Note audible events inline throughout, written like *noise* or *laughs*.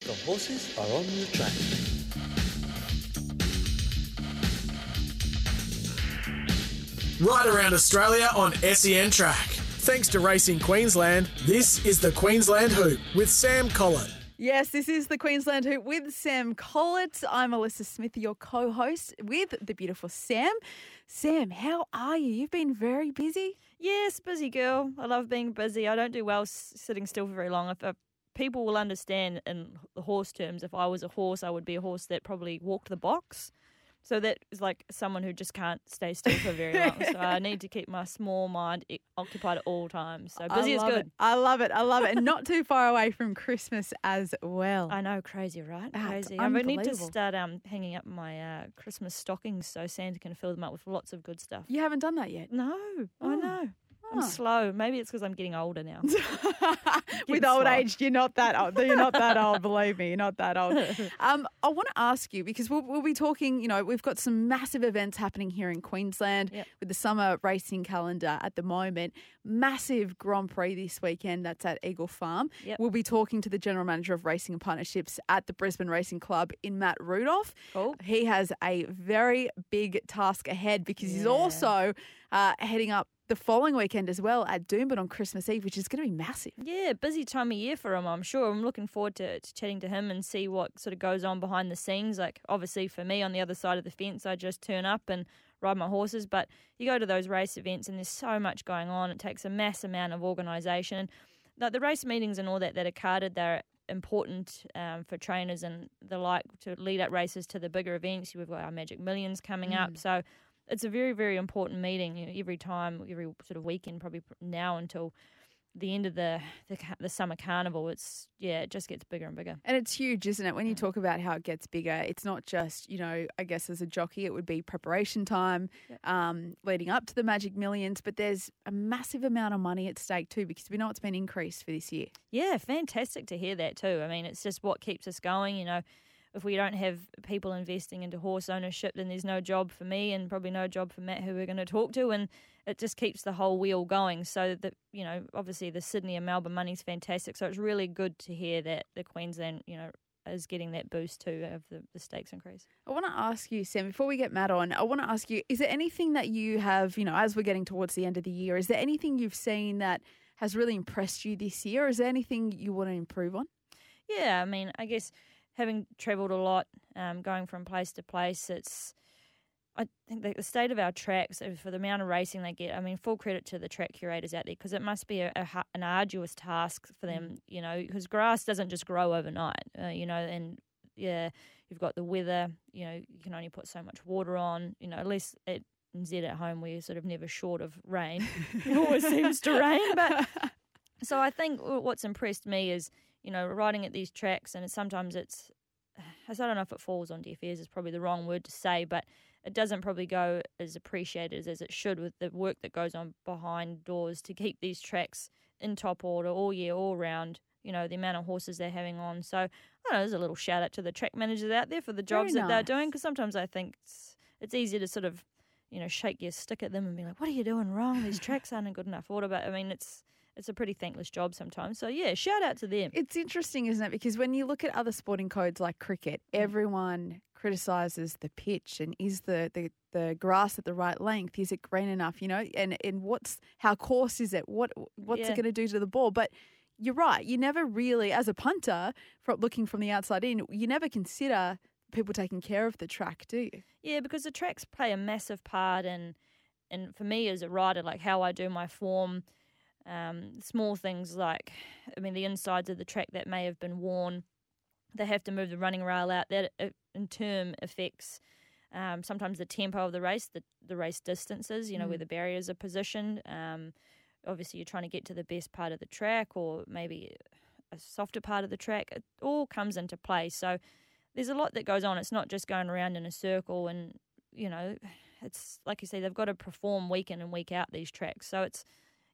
The horses are on the track. Right around Australia on SEN Track. Thanks to Racing Queensland, this is the Queensland Hoop with Sam Collett. Yes, this is the Queensland Hoop with Sam Collett. I'm Alyssa Smith, your co host with the beautiful Sam. Sam, how are you? You've been very busy. Yes, busy girl. I love being busy. I don't do well sitting still for very long. If uh, people will understand in the horse terms, if I was a horse, I would be a horse that probably walked the box. So that is like someone who just can't stay still for very long. so I need to keep my small mind occupied at all times. So busy is good. It. I love it. I love it. And not too far away from Christmas as well. I know, crazy, right? Ah, crazy. I need to start um, hanging up my uh, Christmas stockings so Santa can fill them up with lots of good stuff. You haven't done that yet. No, Oh. I know. I'm slow. Maybe it's because I'm getting older now. *laughs* With old slow. age, you're not that old. You're not that old. *laughs* Believe me, you're not that old. *laughs* Um, I want to ask you because we'll, we'll be talking. You know, we've got some massive events happening here in Queensland Yep. with the summer racing calendar at the moment. Massive Grand Prix this weekend. That's at Eagle Farm. Yep. We'll be talking to the general manager of racing and partnerships at the Brisbane Racing Club in Matt Rudolph. Cool. He has a very big task ahead because he's also uh, heading up the following weekend as well at Doomben on Christmas Eve, which is going to be massive. Yeah, busy time of year for him, I'm sure. I'm looking forward to, to chatting to him and see what sort of goes on behind the scenes. Like, obviously, for me on the other side of the fence, I just turn up and ride my horses. But you go to those race events and there's so much going on. It takes a mass amount of organisation. Like the race meetings and all that that are carded, they're important um, for trainers and the like to lead up races to the bigger events. We've got our Magic Millions coming up. So it's a very, very important meeting. You know, every time, every sort of weekend, probably now until the end of the, the ca- the summer carnival. It's yeah, it just gets bigger and bigger. And it's huge, isn't it? When you talk about how it gets bigger, it's not just, you know, I guess as a jockey, it would be preparation time um, leading up to the Magic Millions, but there's a massive amount of money at stake too because we know it's been increased for this year. Yeah, fantastic to hear that too. I mean, it's just what keeps us going. You know, if we don't have people investing into horse ownership, then there's no job for me and probably no job for Matt, who we're going to talk to, and it just keeps the whole wheel going. So that you know, obviously the Sydney and Melbourne money's fantastic. So it's really good to hear that the Queensland, you know, is getting that boost too of the, the stakes increase. I want to ask you, Sam, before we get Matt on, I want to ask you, is there anything that you have, you know, as we're getting towards the end of the year, is there anything you've seen that has really impressed you this year? Is there anything you want to improve on? Yeah, I mean, I guess having travelled a lot, um, going from place to place, it's. I think that the state of our tracks, for the amount of racing they get, I mean, full credit to the track curators out there because it must be a, a, an arduous task for them, you know, because grass doesn't just grow overnight, uh, you know, and yeah, you've got the weather, you know, you can only put so much water on, you know, at least at Z at home, we're sort of never short of rain. *laughs* it always seems to rain, but *laughs* so I think what's impressed me is, you know, riding at these tracks, and it's, sometimes it's, *sighs* I don't know if it falls on deaf ears is probably the wrong word to say, but it doesn't probably go as appreciated as it should with the work that goes on behind doors to keep these tracks in top order all year, all round. You know, the amount of horses they're having on. So, I don't know, there's a little shout out to the track managers out there for the jobs that they're doing because sometimes I think it's, it's easy to sort of, you know, shake your stick at them and be like, what are you doing wrong? These *laughs* tracks aren't in good enough order. But I mean, it's, it's a pretty thankless job sometimes. So yeah, shout out to them. It's interesting, isn't it? Because when you look at other sporting codes like cricket, mm. everyone criticizes the pitch and is the, the, the grass at the right length? Is it green enough? You know, and, and what's how coarse is it? What what's Yeah. it going to do to the ball? But you're right. You never really, as a punter, from looking from the outside in, you never consider people taking care of the track, do you? Yeah, because the tracks play a massive part in, and for me as a rider, like how I do my form, um, small things like, I mean, the insides of the track that may have been worn, they have to move the running rail out. That uh, in turn affects um, sometimes the tempo of the race, the the race distances. You know where Mm. the barriers are positioned. Um, obviously, you're trying to get to the best part of the track, or maybe a softer part of the track. It all comes into play. So there's a lot that goes on. It's not just going around in a circle and, you know, it's like you say, they've got to perform week in and week out these tracks. So it's,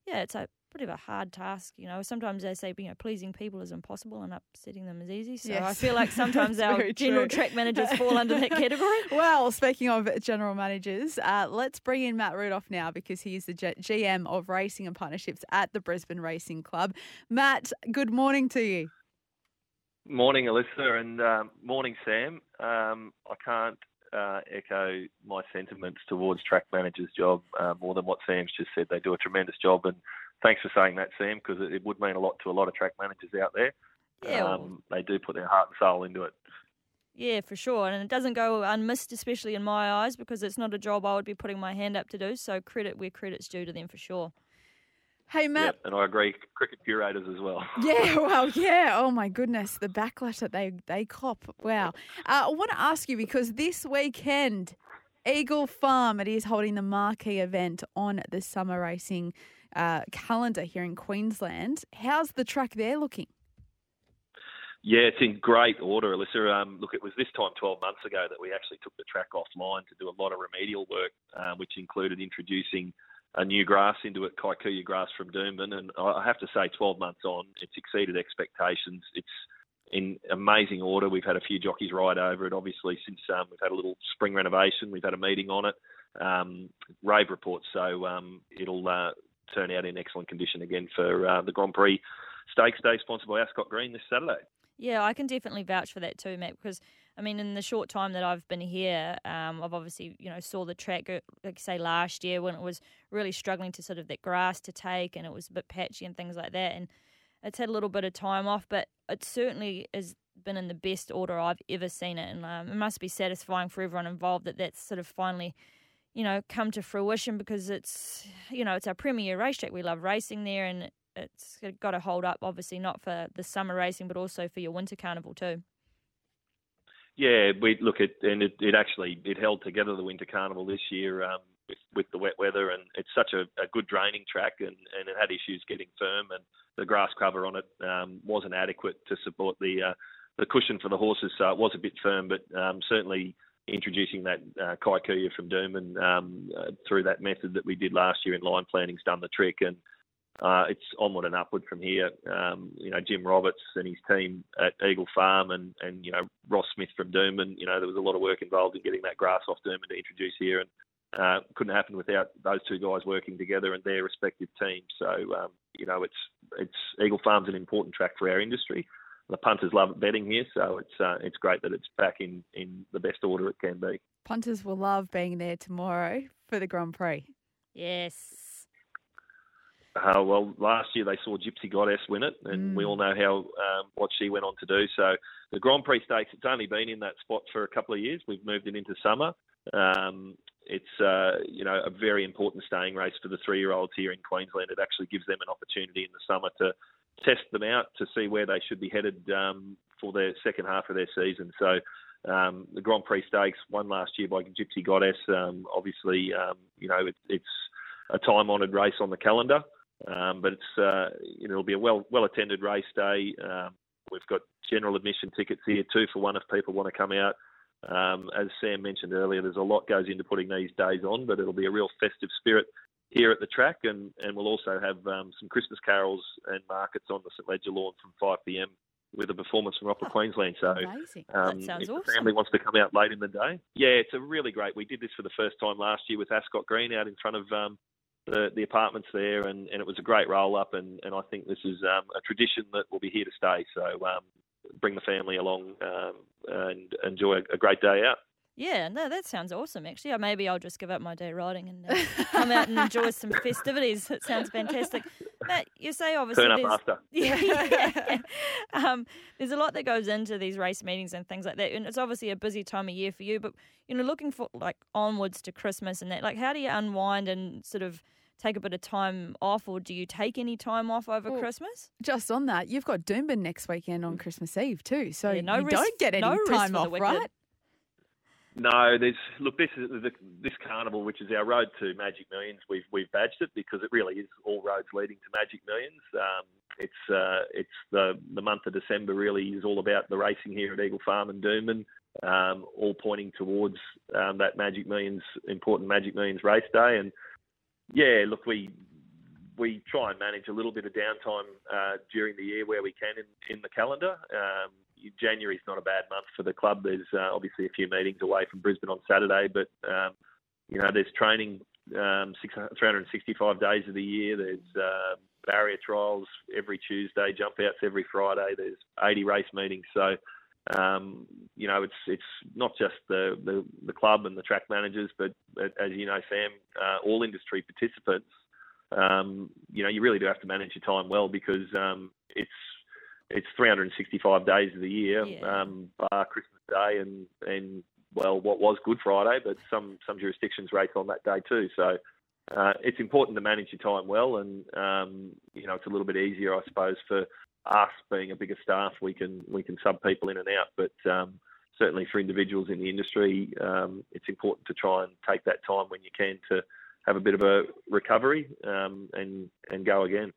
yeah, it's a bit of a hard task. You know, sometimes they say, you know, pleasing people is impossible and upsetting them is easy. So I feel like *laughs* sometimes our general true. track managers *laughs* fall under that category. Well, speaking of general managers, uh, let's bring in Matt Rudolph now because he is the G- GM of racing and partnerships at the Brisbane Racing Club. Matt, good morning to you. Morning, Alyssa, and um, morning, Sam. Um, I can't uh, echo my sentiments towards track manager's job uh, more than what Sam's just said. They do a tremendous job, and thanks for saying that, Sam, because it, it would mean a lot to a lot of track managers out there. Yeah, well- Um, they do put their heart and soul into it. Yeah, for sure. And it doesn't go unmissed, especially in my eyes, because it's not a job I would be putting my hand up to do. So credit where credit's due to them for sure. Hey, Matt. Yep, and I agree, cricket curators as well. *laughs* Yeah, well, yeah. Oh my goodness, the backlash that they they cop. Wow. Uh, I want to ask you because this weekend, Eagle Farm it is holding the marquee event on the summer racing uh, calendar here in Queensland. How's the track there looking? Yeah, it's in great order, Alyssa. Um, look, it was this time 12 months ago that we actually took the track offline to do a lot of remedial work, um, which included introducing a new grass into it, Kikuyu grass from Doomben. And I have to say, 12 months on, it's exceeded expectations. It's in amazing order. We've had a few jockeys ride over it, obviously, since um, we've had a little spring renovation. We've had a meeting on it, um, rave reports. So um, it'll uh, turn out in excellent condition again for uh, the Grand Prix Stakes Day, sponsored by Ascot Green this Saturday. Yeah, I can definitely vouch for that too, Matt. Because I mean, in the short time that I've been here, um, I've obviously you know saw the track, uh, like say last year when it was really struggling to sort of that grass to take, and it was a bit patchy and things like that, and it's had a little bit of time off, but it certainly has been in the best order I've ever seen it, and um, it must be satisfying for everyone involved that that's sort of finally. You know, come to fruition because it's you know it's our premier racetrack. We love racing there, and it's got to hold up. Obviously, not for the summer racing, but also for your winter carnival too. Yeah, we look at and it, it actually it held together the winter carnival this year um, with, with the wet weather, and it's such a, a good draining track, and, and it had issues getting firm, and the grass cover on it um, wasn't adequate to support the uh, the cushion for the horses, so it was a bit firm, but um, certainly introducing that uh, Kikuyu from Doomben um, uh, through that method that we did last year in line planning's done the trick, and uh, it's onward and upward from here. Um, you know, Jim Roberts and his team at Eagle Farm and, and, you know, Ross Smith from Doomben, you know, there was a lot of work involved in getting that grass off Doomben to introduce here and uh, couldn't happen without those two guys working together and their respective teams. So, um, you know, it's, it's Eagle Farm's an important track for our industry. The punters love betting here, so it's uh, it's great that it's back in, in the best order it can be. Punters will love being there tomorrow for the Grand Prix. Yes. Uh, well, last year they saw Gypsy Goddess win it, and we all know how um, what she went on to do. So the Grand Prix Stakes, it's only been in that spot for a couple of years. We've moved it into summer. Um, it's uh, you know a very important staying race for the three-year-olds here in Queensland. It actually gives them an opportunity in the summer to test them out to see where they should be headed um, for their second half of their season. So. Um, the Grand Prix Stakes won last year by Gypsy Goddess. Um, obviously, um, you know it, it's a time-honoured race on the calendar. Um, but it's uh, you know, it'll be a well well attended race day. Um, we've got general admission tickets here two for one if people want to come out. Um, as Sam mentioned earlier, there's a lot goes into putting these days on, but it'll be a real festive spirit here at the track, and, and we'll also have um, some Christmas carols and markets on the St Leger lawn from 5 p.m. with a performance from Opera Queensland. So Amazing. um, if the family wants to come out late in the day, yeah, it's a really great. We did this for the first time last year with Ascot Green out in front of um, the, the apartments there, and, and it was a great roll up. And, and I think this is um, a tradition that will be here to stay. So um, bring the family along um, and enjoy a, a great day out. Yeah, no, that sounds awesome. Actually, maybe I'll just give up my day riding and uh, come out and enjoy some *laughs* festivities. That sounds fantastic. Matt, you say obviously Turn up there's, after. *laughs* Yeah, *laughs* yeah, yeah. Um, there's a lot that goes into these race meetings and things like that, and it's obviously a busy time of year for you. But you know, looking for like onwards to Christmas and that, like, how do you unwind and sort of take a bit of time off, or do you take any time off over Well, Christmas? Just on that, you've got Doomben next weekend on Christmas Eve too, so Yeah, no you rest- don't get any no time off, right? No, there's look. This is this carnival, which is our road to Magic Millions. We've we've badged it because it really is all roads leading to Magic Millions. Um, it's uh, it's the the month of December really is all about the racing here at Eagle Farm and Doomben, um, all pointing towards um, that Magic Millions important Magic Millions race day. And yeah, look, we we try and manage a little bit of downtime uh, during the year where we can in, in the calendar. Um, January's not a bad month for the club. There's uh, obviously a few meetings away from Brisbane on Saturday, but um, you know there's training um, 365 days of the year. There's uh, barrier trials every Tuesday, jump outs every Friday. There's 80 race meetings, so um, you know it's it's not just the, the, the club and the track managers, but, but as you know, Sam, uh, all industry participants. Um, you know, you really do have to manage your time well because um, it's it's 365 days of the year, Yeah. um, bar Christmas Day and and well, what was Good Friday, but some some jurisdictions race on that day too. So uh, it's important to manage your time well, and um, you know it's a little bit easier, I suppose, for us being a bigger staff. We can we can sub people in and out, but um, certainly for individuals in the industry, um, it's important to try and take that time when you can to have a bit of a recovery um, and and go again.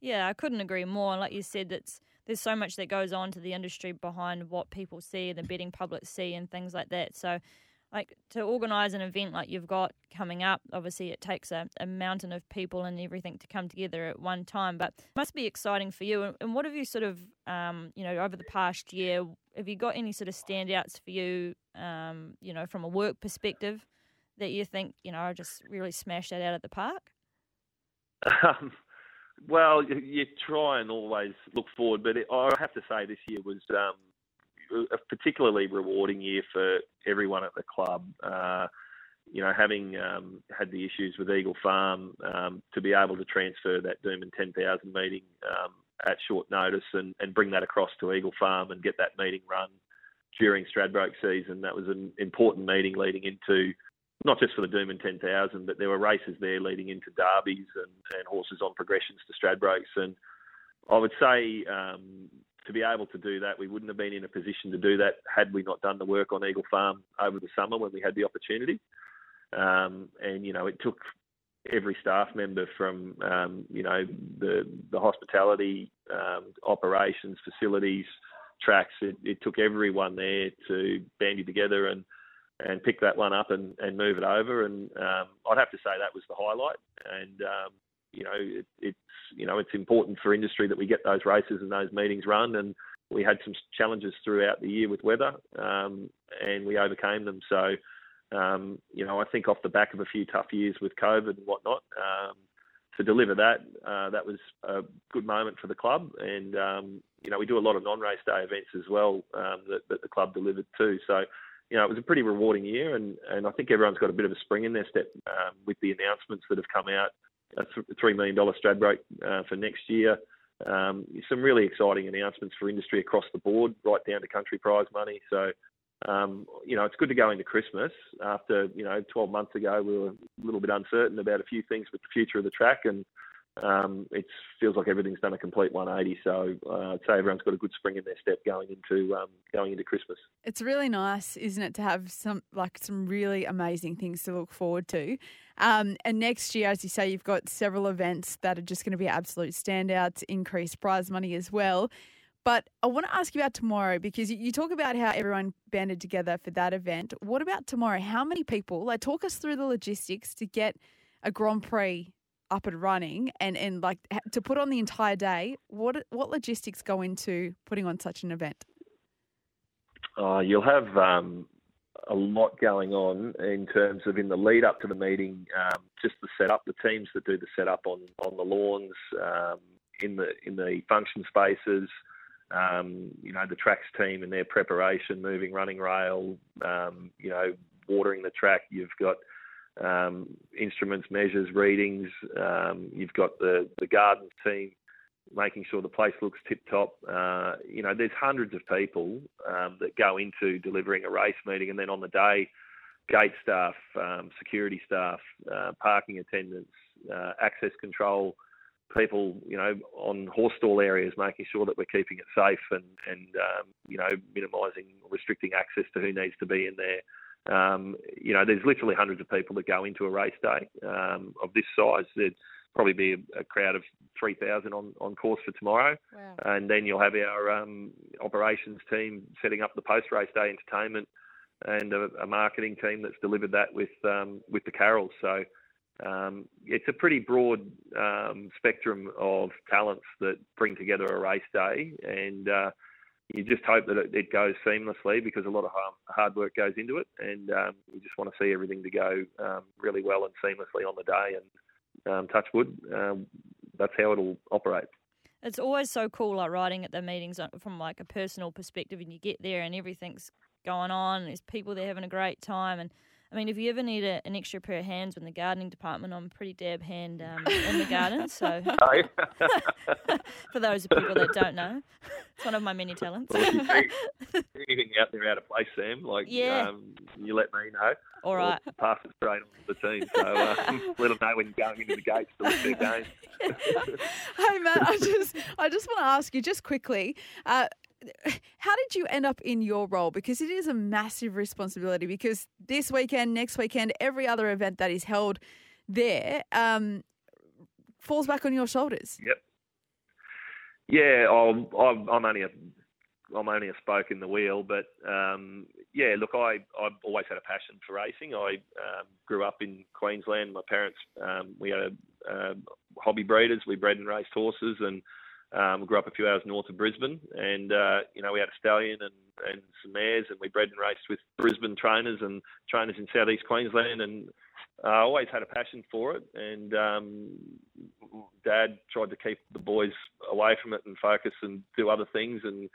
Yeah, I couldn't agree more. Like you said, it's there's so much that goes on to the industry behind what people see and the betting public see and things like that. So, like to organise an event like you've got coming up, obviously it takes a, a mountain of people and everything to come together at one time. But must be exciting for you. And, and what have you sort of, um, you know, over the past year, have you got any sort of standouts for you, um, you know, from a work perspective that you think, you know, I just really smashed that out at the park? *laughs* Um, well, you, try and always look forward, but it, I have to say this year was um, a particularly rewarding year for everyone at the club. Uh, you know, having um, had the issues with Eagle Farm, um, to be able to transfer that Doomben 10,000 meeting um, at short notice and, and bring that across to Eagle Farm and get that meeting run during Stradbroke season, that was an important meeting leading into not just for the Doomben 10,000, but there were races there leading into derbies and, and horses on progressions to Stradbrokes. And I would say um, to be able to do that, we wouldn't have been in a position to do that had we not done the work on Eagle Farm over the summer when we had the opportunity. Um, and, you know, it took every staff member from, um, you know, the, the hospitality, um, operations, facilities, tracks, it, it took everyone there to bandy together and and pick that one up and, and move it over. And um, I'd have to say that was the highlight. And um, you know, it, it's you know it's important for industry that we get those races and those meetings run. And we had some challenges throughout the year with weather, um, and we overcame them. So. Um, you know, I think off the back of a few tough years with COVID and whatnot, um, to deliver that, uh, that was a good moment for the club. And um, you know, we do a lot of non-race day events as well that, that the club delivered too. So you know, it was a pretty rewarding year, and, and I think everyone's got a bit of a spring in their step um, with the announcements that have come out. A $3 million Stradbroke uh, for next year. Um, some really exciting announcements for industry across the board, right down to country prize money. So, um, you know, it's good to go into Christmas after, you know, 12 months ago we were a little bit uncertain about a few things with the future of the track and um, it feels like everything's done a complete 180. So uh, I'd say everyone's got a good spring in their step going into um, going into Christmas. It's really nice, isn't it, to have some like some really amazing things to look forward to. Um, and next year, as you say, you've got several events that are just going to be absolute standouts, increased prize money as well. But I want to ask you about tomorrow because you talk about how everyone banded together for that event. What about tomorrow? How many people? Like, talk us through the logistics to get a Grand Prix up and running and, and like to put on the entire day. What what logistics go into putting on such an event? Uh, you'll have um, a lot going on in terms of in the lead up to the meeting, um, just the setup, the teams that do the setup on on the lawns, um, in the in the function spaces. Um, you know the tracks team and their preparation, moving running rail, um, you know watering the track. You've got um, instruments, measures, readings. Um, you've got the, the garden team making sure the place looks tip top. Uh, you know, there's hundreds of people um, that go into delivering a race meeting, and then on the day, gate staff, um, security staff, uh, parking attendants, uh, access control people, you know, on horse stall areas, making sure that we're keeping it safe and and um, you know minimising, restricting access to who needs to be in there. Um, you know, there's literally hundreds of people that go into a race day um, of this size. There'd probably be a, a crowd of 3,000 on, on course for tomorrow. Wow. And then you'll have our um, operations team setting up the post race day entertainment and a, a, marketing team that's delivered that with um, with the carols. So um, it's a pretty broad um, spectrum of talents that bring together a race day and uh, you just hope that it, goes seamlessly because a lot of hard work goes into it, and um, we just want to see everything to go um, really well and seamlessly on the day. And um, touch wood, um, that's how it'll operate. It's always so cool, like riding at the meetings uh, from like a personal perspective, and you get there and everything's going on. And There's people there having a great time, and I mean, if you ever need a, an extra pair of hands in the gardening department, I'm a pretty dab hand *laughs* um, in the garden. So, Oh, *laughs* for those people that don't know, it's one of my many talents. Well, *laughs* anything out there out of place, Sam, like Yeah. um, you let me know. All right. right. pass it straight on to the team. So uh, let them know when you're going into the gates to lift their game. Hey Matt, I just I just want to ask you just quickly. Uh, *sighs* how did you end up in your role? Because it is a massive responsibility. Because this weekend, next weekend, every other event that is held there um, falls back on your shoulders. Yep. Yeah, I'm, I'm, only a I'm only a spoke in the wheel, but um, yeah, look, I I've always had a passion for racing. I um, grew up in Queensland. My parents um, we had a, hobby breeders. We bred and raced horses, and um, grew up a few hours north of Brisbane. And uh, you know, we had a stallion and, and some mares, and we bred and raced with Brisbane trainers and trainers in southeast Queensland. And uh, I always had a passion for it, and um, Dad tried to keep the boys away from it and focus and do other things and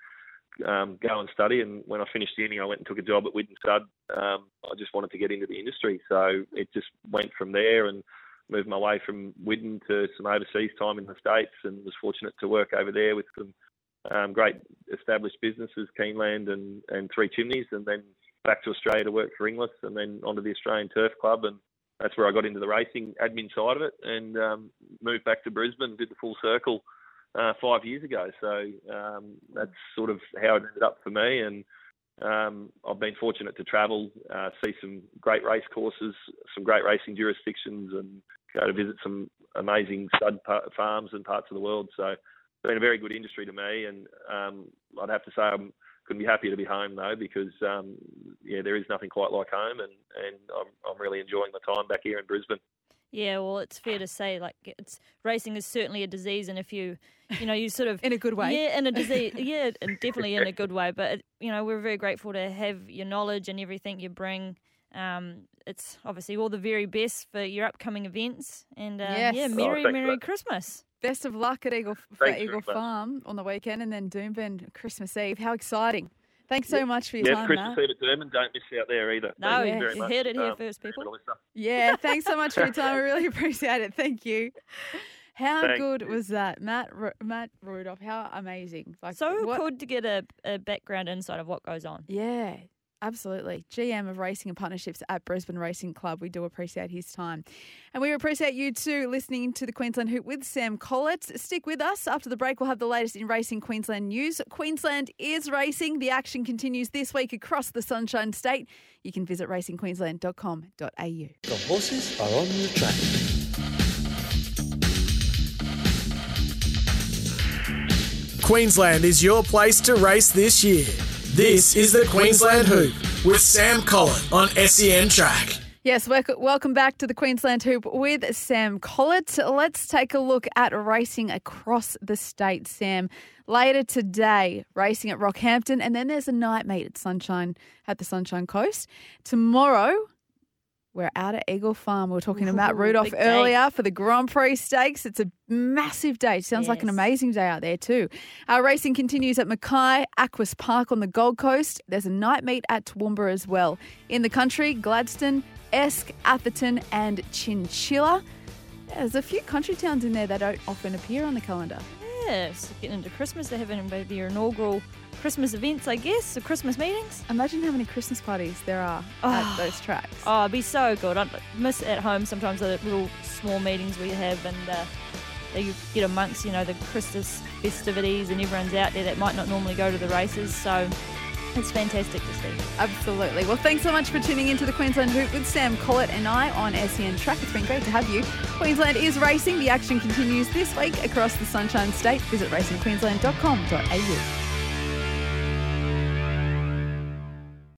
um, go and study. And when I finished uni, I went and took a job at Widden Stud. Um, I just wanted to get into the industry, so it just went from there and moved my way from Widden to some overseas time in the states, and was fortunate to work over there with some um, great established businesses, Keeneland and and Three Chimneys, and then back to Australia to work for Inglis, and then onto the Australian Turf Club and that's where I got into the racing admin side of it and um, moved back to Brisbane, did the full circle uh, five years ago. So um, that's sort of how it ended up for me. And um, I've been fortunate to travel, uh, see some great race courses, some great racing jurisdictions, and go to visit some amazing stud farms and parts of the world. So it's been a very good industry to me. And um, I'd have to say I'm couldn't be happier to be home though because um, yeah, there is nothing quite like home, and and I'm I'm really enjoying the time back here in Brisbane. Yeah, well, it's fair to say like it's racing is certainly a disease, and if you, you know, you sort of *laughs* In a good way. Yeah, in a disease. *laughs* yeah, and definitely in a good way. But you know, we're very grateful to have your knowledge and everything you bring. Um, it's obviously all the very best for your upcoming events, and uh, Yes. yeah, Oh, Merry thanks, Merry. Christmas. Best of luck at Eagle for Thanks very Eagle. Farm on the weekend, and then Doomben Christmas Eve. How exciting! Thanks so much for your Yeah, time, Christmas Matt. Eve at Doomben. Don't miss out there either. No, Thank you you very much. heard it here Um, first, people. for the listener. Yeah, *laughs* thanks so much for your time. I really *laughs* appreciate it. Thank you. How Thank good was that, Matt? Ru- Matt Rudolph. How amazing! Like So what- good to get a, a background insight of what goes on. Yeah, absolutely. GM of Racing and Partnerships at Brisbane Racing Club. We do appreciate his time. And we appreciate you too listening to the Queensland Hoop with Sam Collett. Stick with us. After the break, we'll have the latest in racing Queensland news. Queensland is racing. The action continues this week across the Sunshine State. You can visit racingqueensland.com.au. The horses are on the track. Queensland is your place to race this year. This is the Queensland Hoop with Sam Collett on SEN Track. Yes, welcome, back to the Queensland Hoop with Sam Collett. Let's take a look at racing across the state, Sam. Later today, racing at Rockhampton, and then there's a night meet at Sunshine at the Sunshine Coast. Tomorrow, we're out at Eagle Farm. We were talking to Matt Rudolph earlier for the Grand Prix Stakes. It's a massive day. Sounds like an amazing day out there too. Our racing continues at Mackay Aquis Park on the Gold Coast. There's a night meet at Toowoomba as well. In the country, Gladstone, Esk, Atherton, and Chinchilla. There's a few country towns in there that don't often appear on the calendar. Yes, getting into Christmas, they're having their inaugural Christmas events, I guess, the Christmas meetings. Imagine how many Christmas parties there are at Oh. those tracks. Oh, it'd be so good. I miss at home sometimes the little small meetings we have, and uh, you get amongst, you know, the Christmas festivities, and everyone's out there that might not normally go to the races. So it's fantastic to see. Absolutely. Well, thanks so much for tuning into the Queensland Hoop with Sam Collett and I on SEN Track. It's been great to have you. Queensland is racing. The action continues this week across the Sunshine State. Visit racingqueensland.com.au.